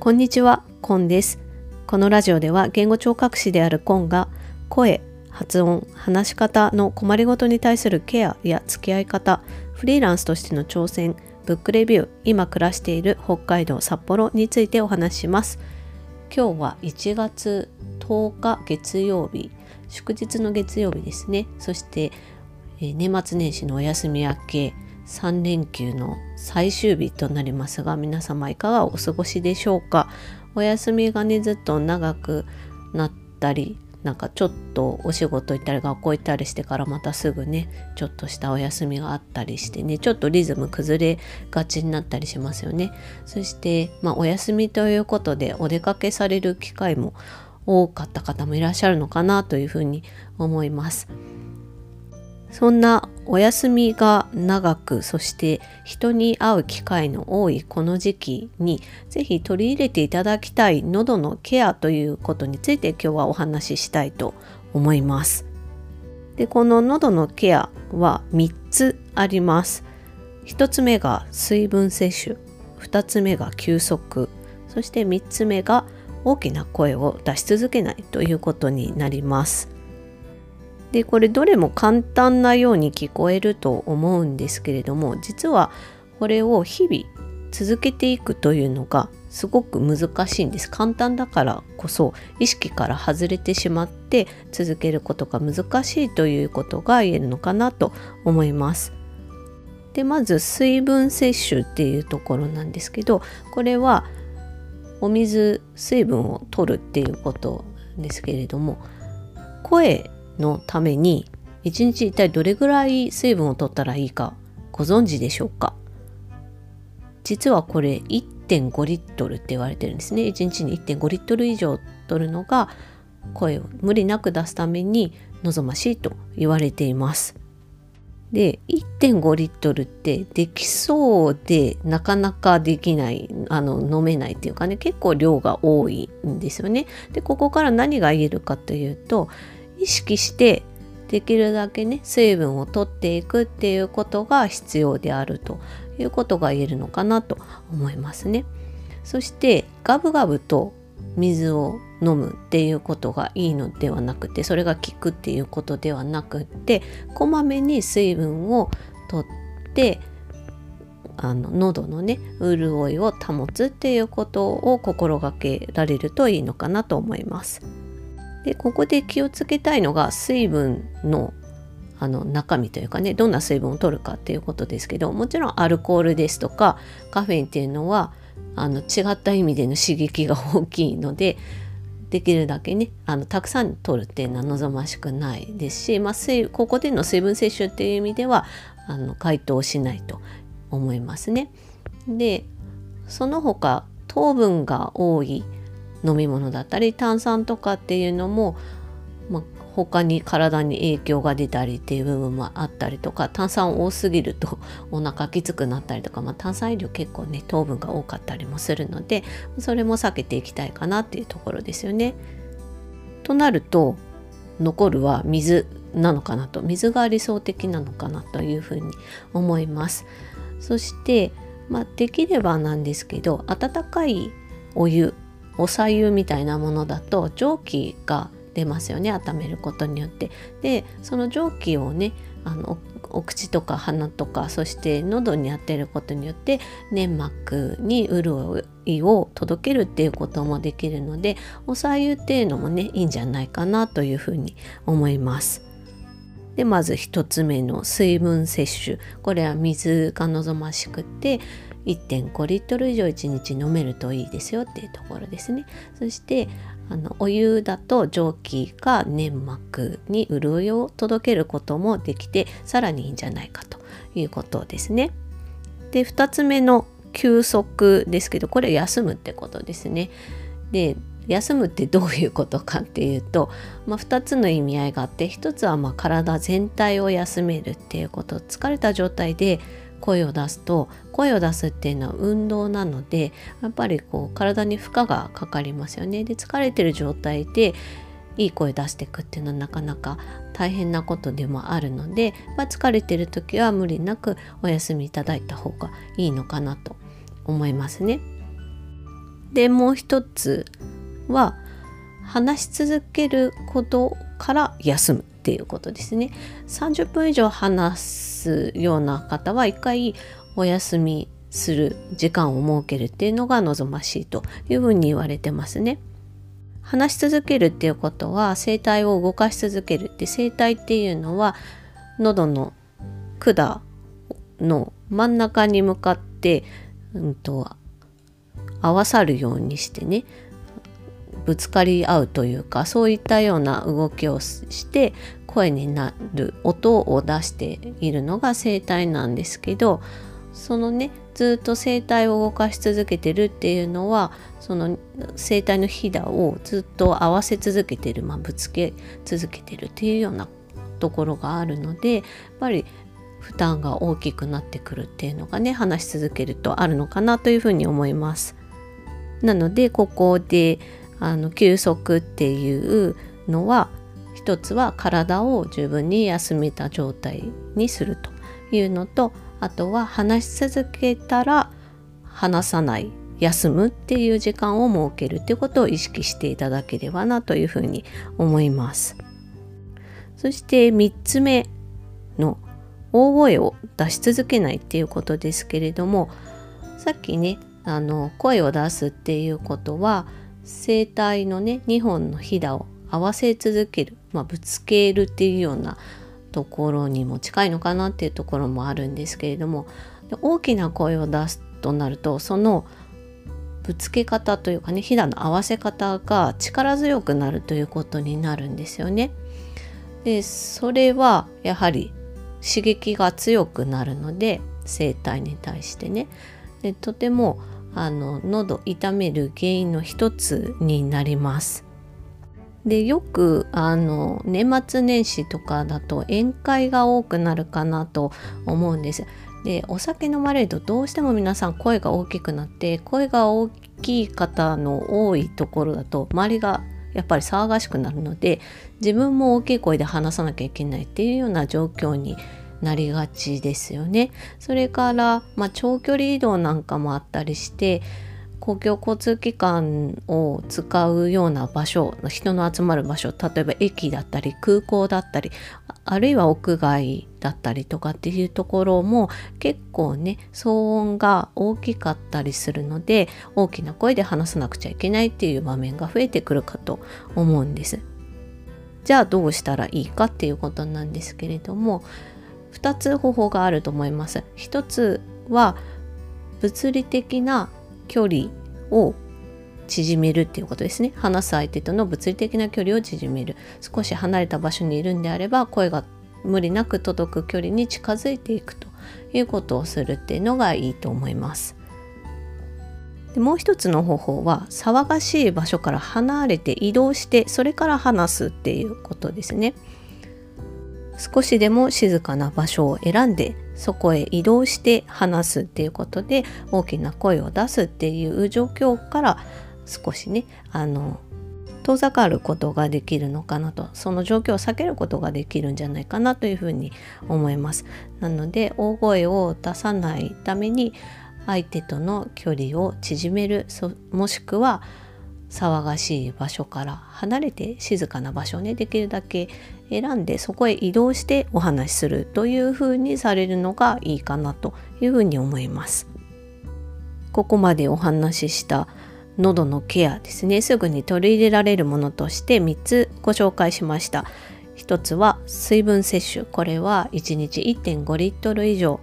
こんにちは、コンです。このラジオでは言語聴覚士であるコンが声、発音、話し方の困りごとに対するケアや付き合い方、フリーランスとしての挑戦、ブックレビュー、今暮らしている北海道札幌についてお話しします。今日は1月10日月曜日、祝日の月曜日ですね。そして年末年始のお休み明け、3連休の最終日となりますが皆様いかがお過ごしでしょうか？お休みがねずっと長くなったりなんかちょっとお仕事行ったり学校行ったりしてからまたすぐねちょっとしたお休みがあったりしてねちょっとリズム崩れがちになったりしますよね。そしてまあお休みということでお出かけされる機会も多かった方もいらっしゃるのかなというふうに思います。そんなお休みが長くそして人に会う機会の多いこの時期にぜひ取り入れていただきたい喉のケアということについて今日はお話ししたいと思います。でこの喉のケアは3つあります。1つ目が水分摂取2つ目が休息そして3つ目が大きな声を出し続けないということになります。でこれどれも簡単なように聞こえると思うんですけれども実はこれを日々続けていくというのがすごく難しいんです。簡単だからこそ意識から外れてしまって続けることが難しいということが言えるのかなと思います。でまず水分摂取っていうところなんですけどこれはお水水分を取るっていうことですけれども声のために1日一体どれぐらい水分を取ったらいいかご存知でしょうか？実はこれ1.5リットルって言われてるんですね。1日に1.5リットル以上取るのが声を無理なく出すために望ましいと言われています。で1.5リットルってできそうでなかなかできないあの飲めないっていうかね結構量が多いんですよね。でここから何が言えるかというと意識してできるだけね水分を取っていくっていうことが必要であるということが言えるのかなと思いますね。そしてガブガブと水を飲むっていうことがいいのではなくてそれが効くっていうことではなくってこまめに水分を取ってあの喉のね潤いを保つっていうことを心がけられるといいのかなと思います。でここで気をつけたいのが水分のあの中身というかねどんな水分を取るかっていうことですけどもちろんアルコールですとかカフェインっていうのはあの違った意味での刺激が大きいのでできるだけねあのたくさん取るっていうのは望ましくないですし、まあ、水ここでの水分摂取っていう意味ではあの該当しないと思いますね。でその他糖分が多い飲み物だったり炭酸とかっていうのも、まあ、他に体に影響が出たりっていう部分もあったりとか炭酸多すぎると お腹きつくなったりとか、まあ、炭酸飲料結構ね糖分が多かったりもするのでそれも避けていきたいかなっていうところですよね。となると残るは水なのかなと水が理想的なのかなというふうに思います。そして、まあ、できればなんですけど温かいお湯お白湯みたいなものだと蒸気が出ますよね温めることによって。でその蒸気をねあのお口とか鼻とかそして喉に当てることによって粘膜に潤いを届けるっていうこともできるのでお白湯っていうのもねいいんじゃないかなというふうに思います。でまず1つ目の水分摂取これは水が望ましくて1.5リットル以上1日飲めるといいですよっていうところですね。そしてあのお湯だと蒸気が粘膜に潤いを届けることもできてさらにいいんじゃないかということですね。で2つ目の休息ですけどこれ休むってことですね。で休むってどういうことかっていうと、まあ、2つの意味合いがあって1つはま体全体を休めるっていうこと疲れた状態で声を出すと声を出すっていうのは運動なのでやっぱりこう体に負荷がかかりますよね。で疲れてる状態でいい声出していくっていうのはなかなか大変なことでもあるので、まあ、疲れてる時は無理なくお休みいただいた方がいいのかなと思いますね。でもう一つは話し続けることから休むっていうことですね30分以上話すような方は一回お休みする時間を設けるっていうのが望ましいというふうに言われてますね。話し続けるっていうことは声帯を動かし続けるって声帯っていうのは喉の管の真ん中に向かって、うんと、合わさるようにしてねぶつかり合うというかそういったような動きをして声になる音を出しているのが声帯なんですけどそのねずっと声帯を動かし続けてるっていうのはその声帯のひだをずっと合わせ続けてる、まあ、ぶつけ続けてるっていうようなところがあるのでやっぱり負担が大きくなってくるっていうのがね話し続けるとあるのかなというふうに思います。なのでここであの休息っていうのは一つは体を十分に休めた状態にするというのとあとは話し続けたら話さない休むっていう時間を設けるっていうことを意識していただければなというふうに思います。そして3つ目の大声を出し続けないっていうことですけれどもさっきねあの声を出すっていうことは声帯のね2本のひだを合わせ続ける、まあ、ぶつけるっていうようなところにも近いのかなっていうところもあるんですけれども大きな声を出すとなるとそのぶつけ方というかねひだの合わせ方が力強くなるということになるんですよね。でそれはやはり刺激が強くなるので声帯に対してねでとてもあの喉痛める原因の一つになります。でよくあの年末年始とかだと宴会が多くなるかなと思うんです。でお酒飲まれるとどうしても皆さん声が大きくなって声が大きい方の多いところだと周りがやっぱり騒がしくなるので自分も大きい声で話さなきゃいけないっていうような状況になりがちですよね。それから、まあ、長距離移動なんかもあったりして公共交通機関を使うような場所人の集まる場所例えば駅だったり空港だったりあるいは屋外だったりとかっていうところも結構ね騒音が大きかったりするので大きな声で話さなくちゃいけないっていう場面が増えてくるかと思うんです。じゃあどうしたらいいかっていうことなんですけれども2つ方法があると思います。1つは物理的な距離を縮めるっていうことですね。話す相手との物理的な距離を縮める。少し離れた場所にいるんであれば声が無理なく届く距離に近づいていくと。いうことをするっていうのがいいと思います。でもう一つの方法は騒がしい場所から離れて移動してそれから話すっていうことですね。少しでも静かな場所を選んでそこへ移動して話すっていうことで大きな声を出すっていう状況から少しねあの遠ざかることができるのかなと。その状況を避けることができるんじゃないかなというふうに思います。なので大声を出さないために相手との距離を縮めるもしくは騒がしい場所から離れて静かな場所をねできるだけ選んでそこへ移動してお話しするというふうにされるのがいいかなというふうに思います。ここまでお話しした喉のケアですねすぐに取り入れられるものとして3つご紹介しました。1つは水分摂取これは1日1.5リットル以上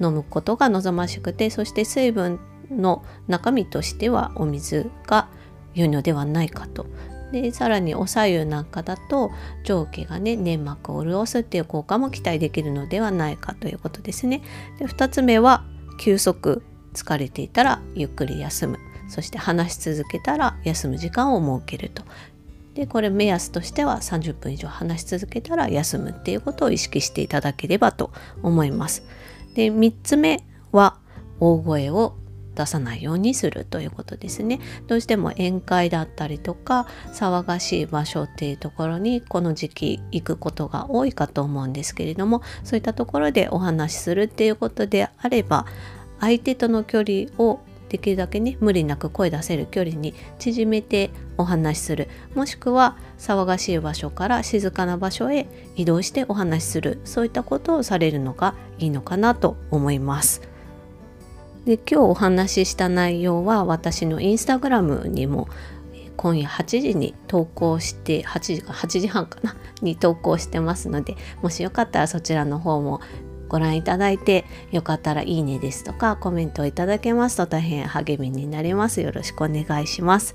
飲むことが望ましくてそして水分の中身としてはお水が良いのではないかとでさらにお左右なんかだと上気がね粘膜を潤すっていう効果も期待できるのではないかということですね。で2つ目は休息疲れていたらゆっくり休むそして話し続けたら休む時間を設けるとでこれ目安としては30分以上話し続けたら休むっていうことを意識していただければと思います。で3つ目は大声を出さないようにするということですね。どうしても宴会だったりとか騒がしい場所っていうところにこの時期行くことが多いかと思うんですけれどもそういったところでお話しするっていうことであれば相手との距離をできるだけね無理なく声出せる距離に縮めてお話しするもしくは騒がしい場所から静かな場所へ移動してお話しするそういったことをされるのがいいのかなと思います。で今日お話しした内容は私のインスタグラムにも今夜8時に投稿して8時か8時半かなに投稿してますのでもしよかったらそちらの方もご覧いただいてよかったらいいねですとかコメントをいただけますと大変励みになります。よろしくお願いします。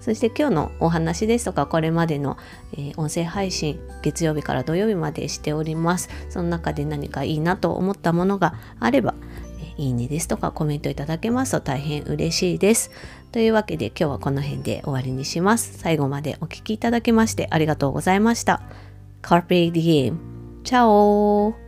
そして今日のお話ですとかこれまでの、え、音声配信月曜日から土曜日までしております。その中で何かいいなと思ったものがあればいいねですとかコメントいただけますと大変嬉しいです。というわけで今日はこの辺で終わりにします。最後までお聴きいただきましてありがとうございました。Carpe Diem。チャオ